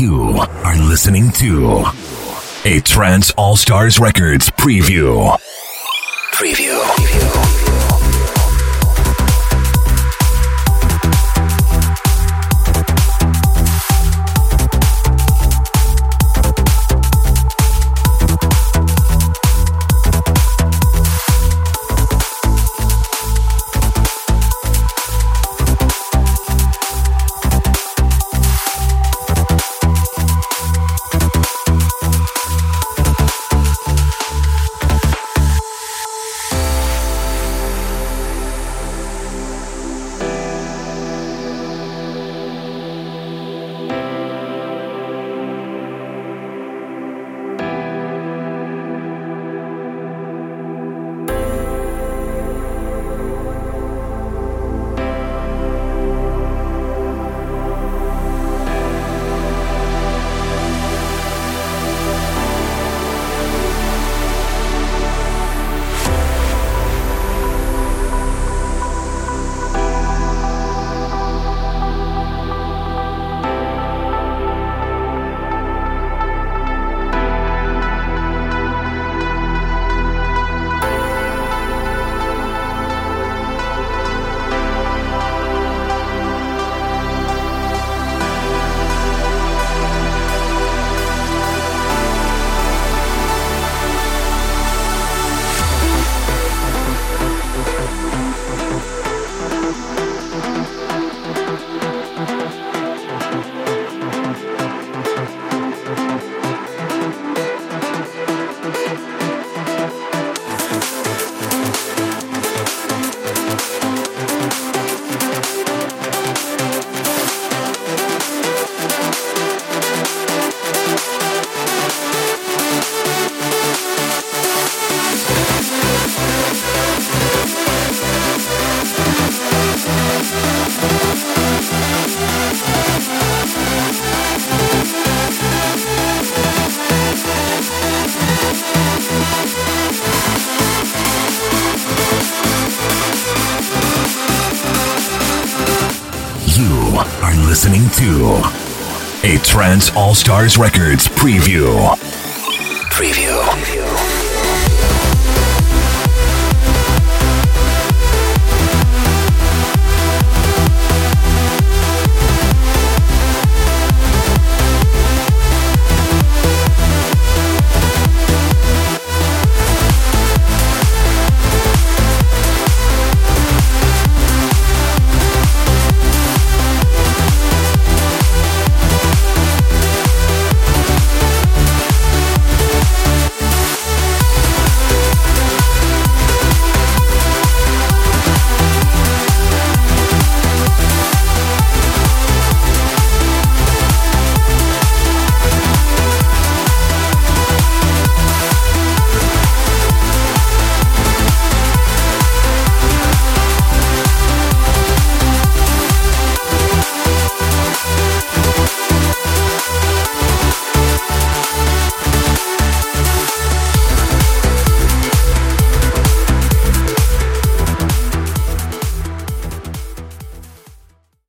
You are listening to a Trance All Stars Records preview. Preview. preview. To a Trance All Stars Records preview. Preview. preview.